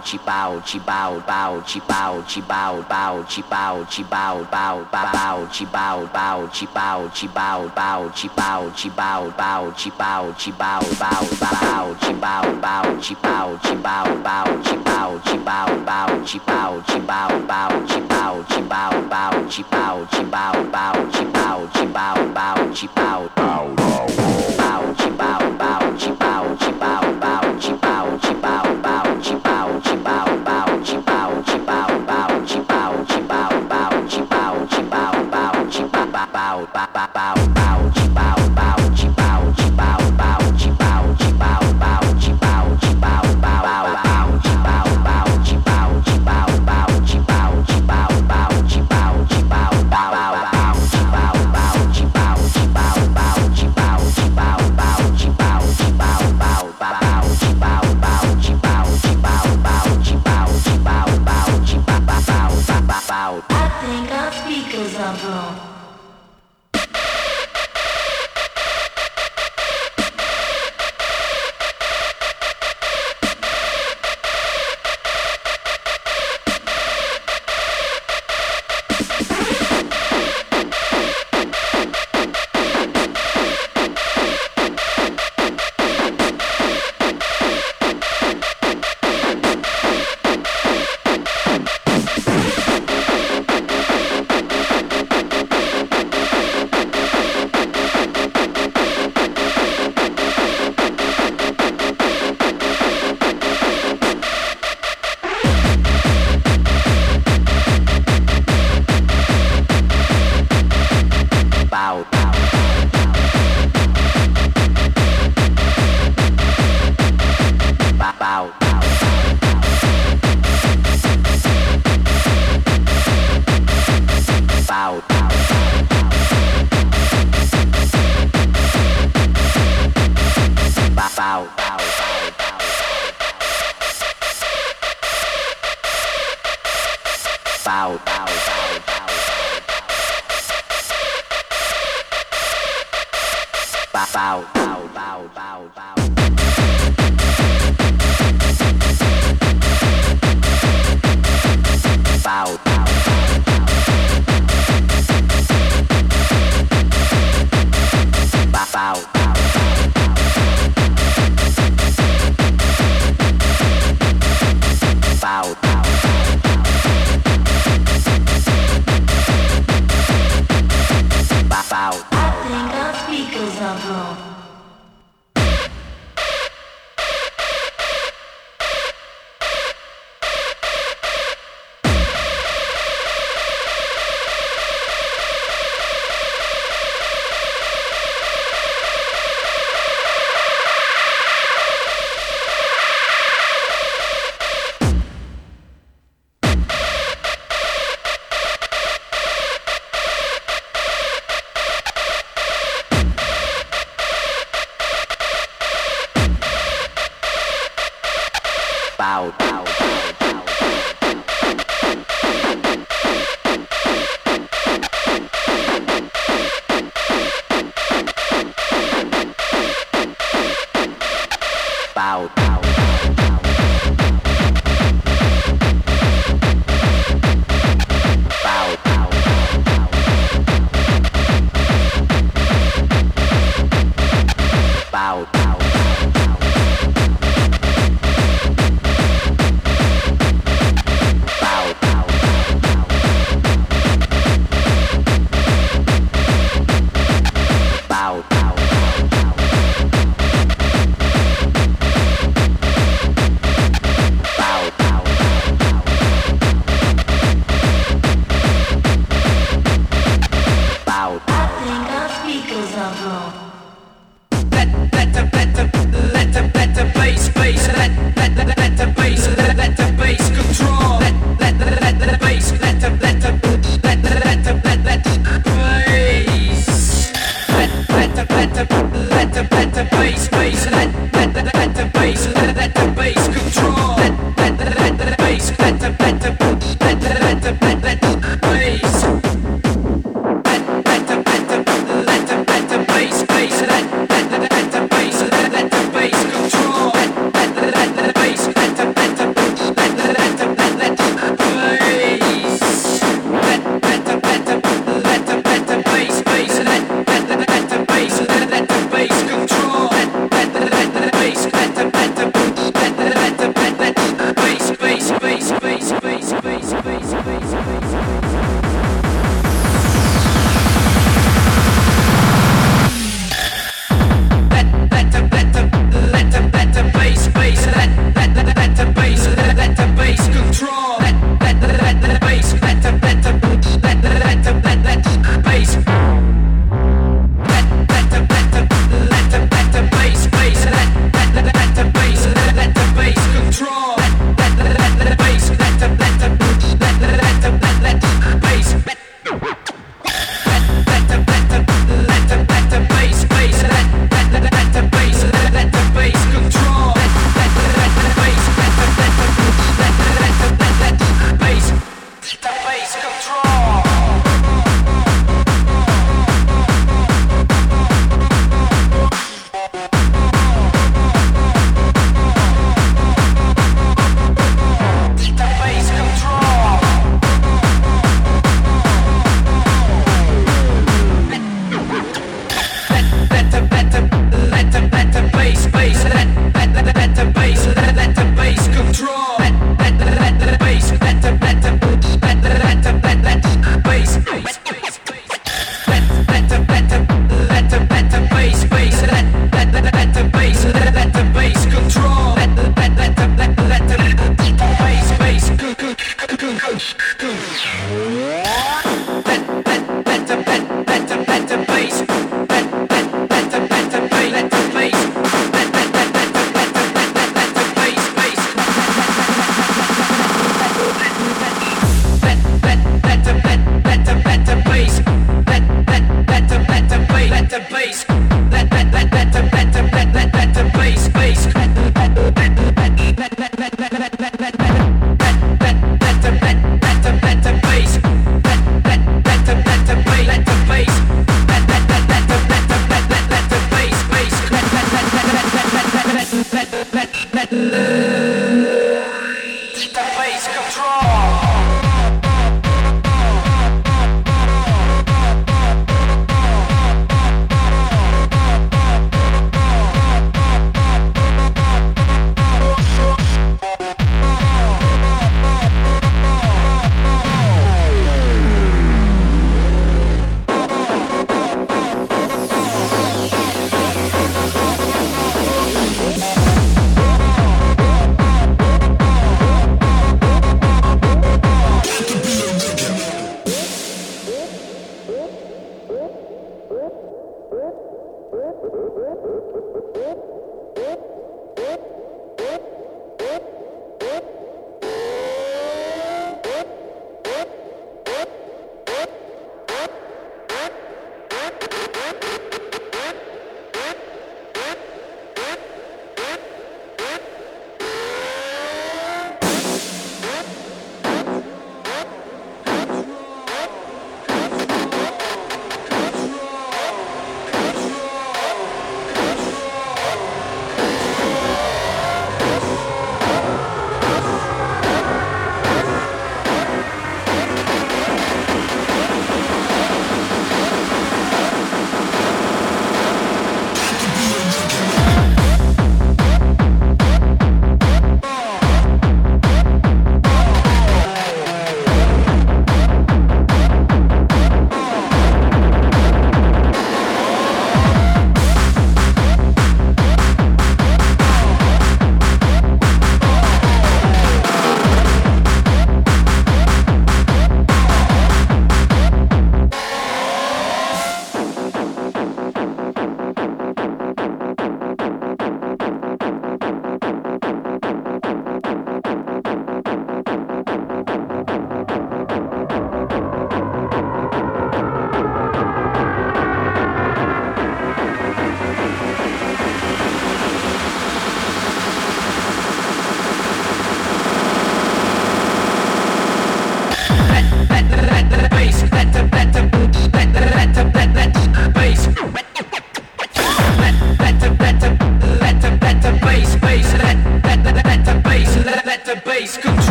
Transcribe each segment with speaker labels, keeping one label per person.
Speaker 1: 七八五七八五八五七八五七八五八五七八五七八五八五八八五七八五八五七八五七八五八五七八五七八五八五七八五七八五八五八八五七八五八五七八五七八五八五七八五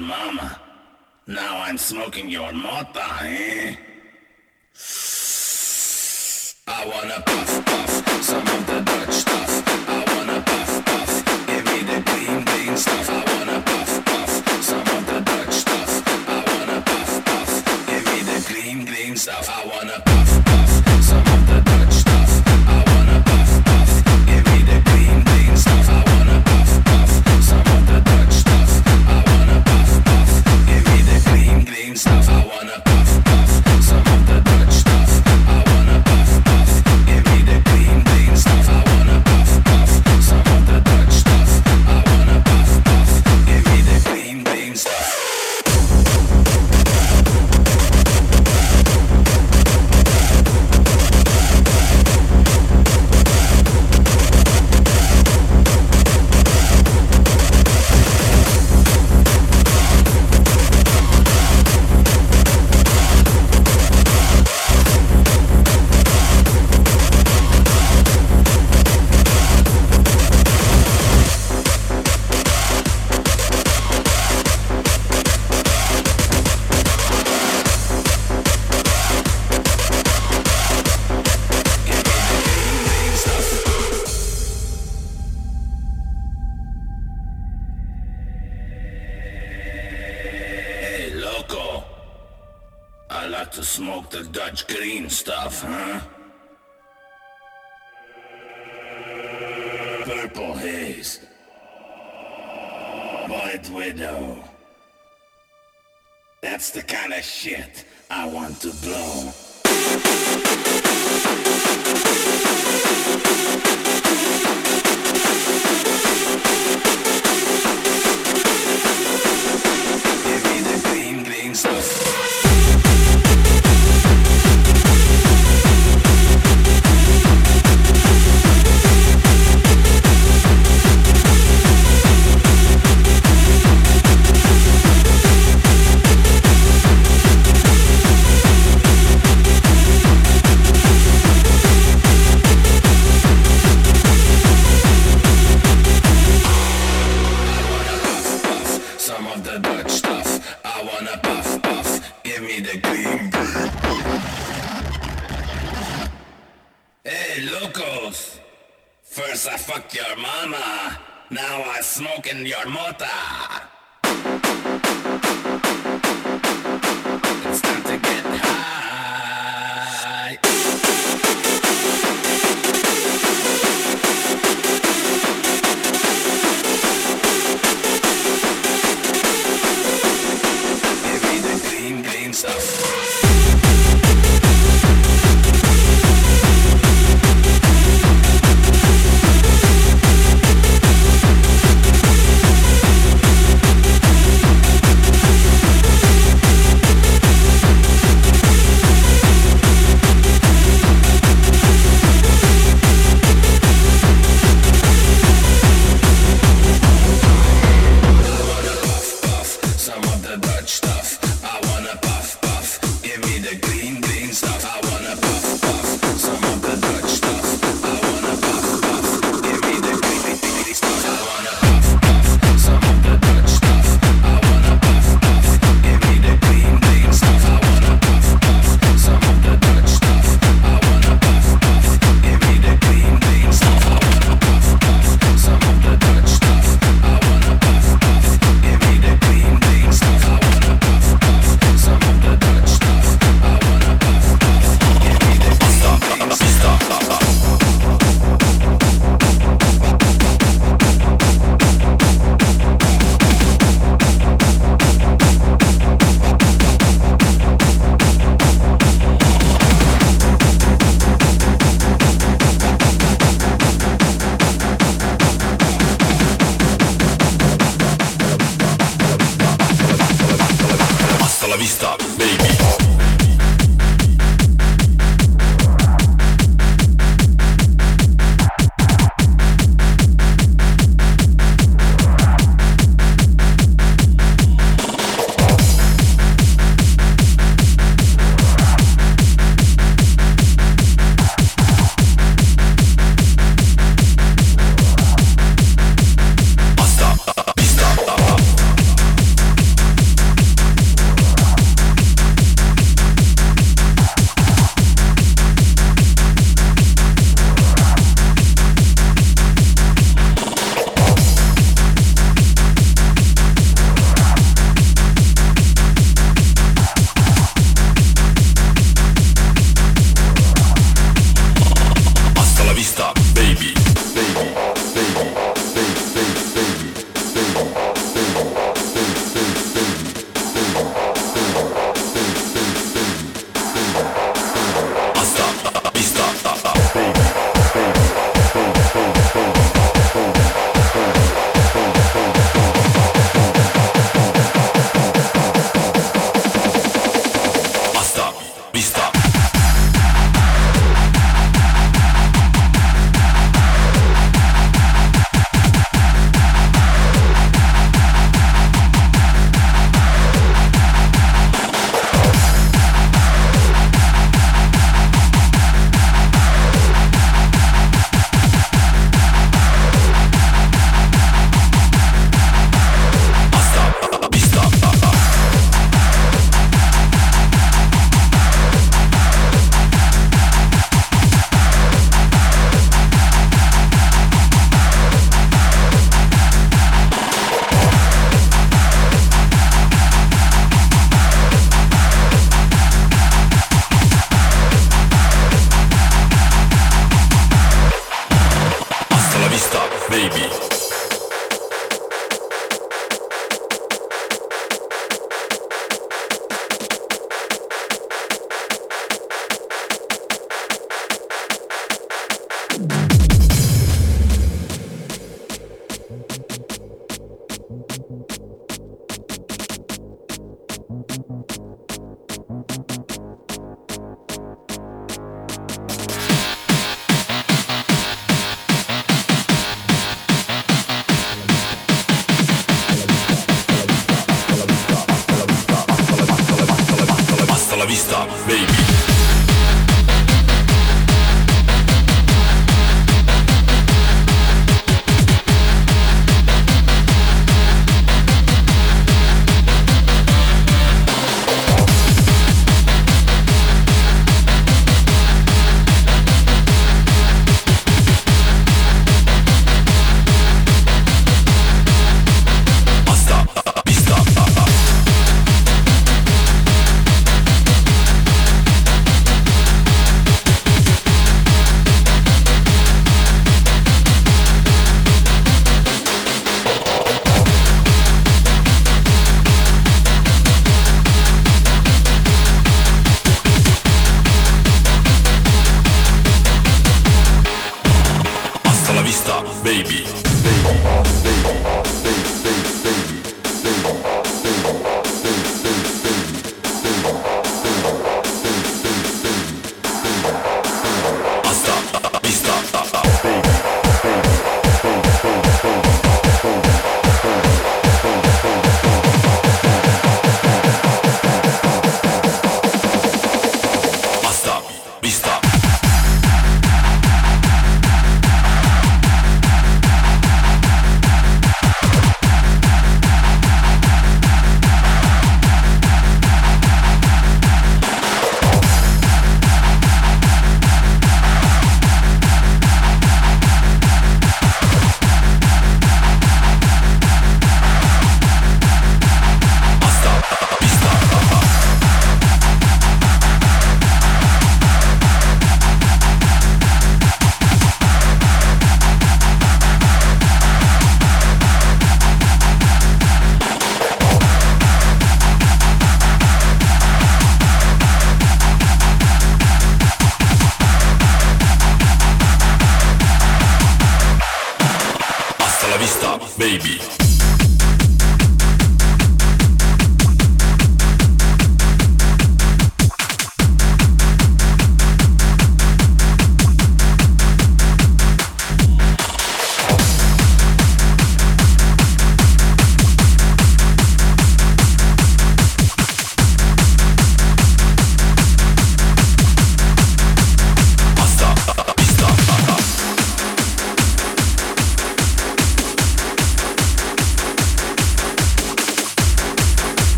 Speaker 2: mama. Now I'm smoking your mota, eh?